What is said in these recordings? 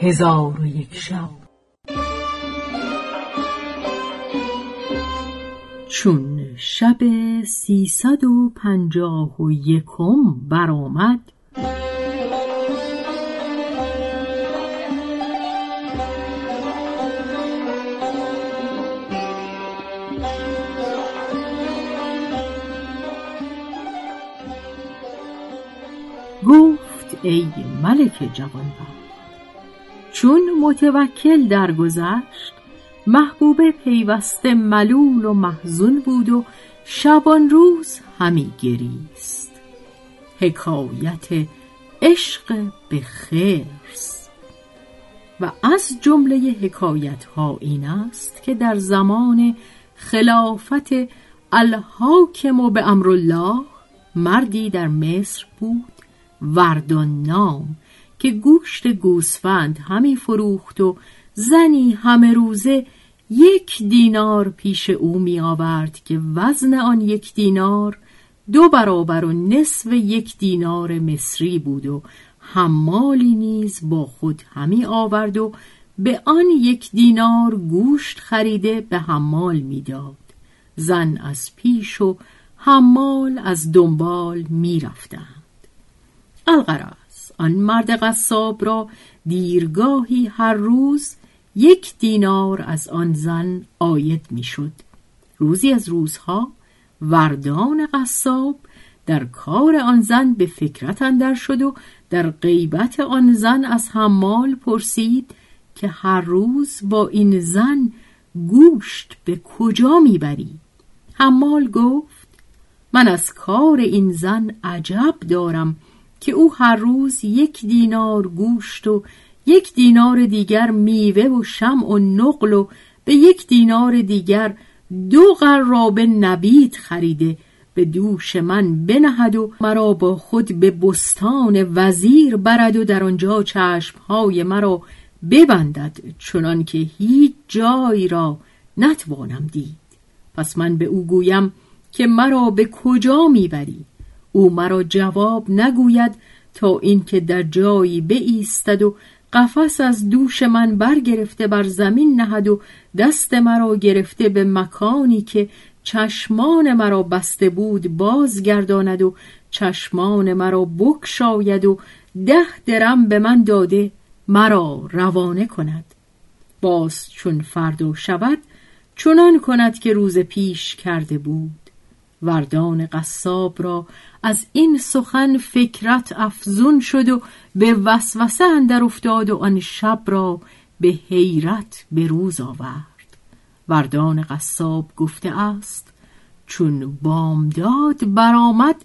هزار و یک شب. چون شب سیصد و پنجاه و یکم برآمد گفت ای ملک جوانبخت چون متوکل درگذشت محبوبه پیوسته ملول و محزون بود و شبان روز همی گریست. حکایت عشق به خرس. و از جمله حکایت ها این است که در زمان خلافت الحاکم و به امرالله مردی در مصر بود وردان نام که گوشت گوسفند همی فروخت و زنی همه روزه یک دینار پیش او می آورد که وزن آن یک دینار دو برابر و نصف یک دینار مصری بود و حمالی نیز با خود همی آورد و به آن یک دینار گوشت خریده به حمال می‌داد زن از پیش و حمال از دنبال می رفتند. الغرض آن مرد قصاب را دیرگاهی هر روز یک دینار از آن زن آید می‌شد. روزی از روزها وردان قصاب در کار آن زن به فکرت اندر شد و در غیبت آن زن از حمال پرسید که هر روز با این زن گوشت به کجا می‌بری؟ حمال گفت من از کار این زن عجب دارم. که او هر روز یک دینار گوشت و یک دینار دیگر میوه و شمع و نقل و به یک دینار دیگر دو قرابه نبید خریده به دوش من بنهد و مرا با خود به بستان وزیر برد و در آنجا چشمهای مرا ببندد چنان که هیچ جای را نتوانم دید. پس من به او گویم که مرا به کجا می‌بری؟ او مرا جواب نگوید تا اینکه در جایی بایستد و قفس از دوش من برگرفته بر زمین نهد و دست مرا گرفته به مکانی که چشمان مرا بسته بود بازگرداند و چشمان مرا بکشاید و ده درم به من داده مرا روانه کند. باز چون فردا شود چنان کند که روز پیش کرده بود. وردان قصاب را از این سخن فکرت افزون شد و به وسوسه اندر افتاد و آن شب را به حیرت به روز آورد. وردان قصاب گفته است چون بامداد برآمد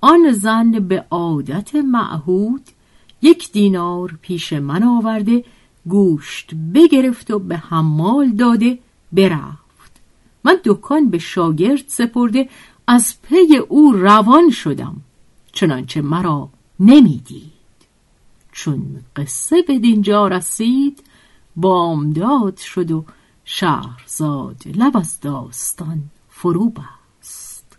آن زن به عادت معهود یک دینار پیش من آورده گوشت بگرفت و به حمال داده برفت. من دکان به شاگرد سپرده از پی او روان شدم چنانچه مرا نمی‌دید. چون قصه به دینجا رسید بامداد شد و شهرزاد لب از داستان فرو بست.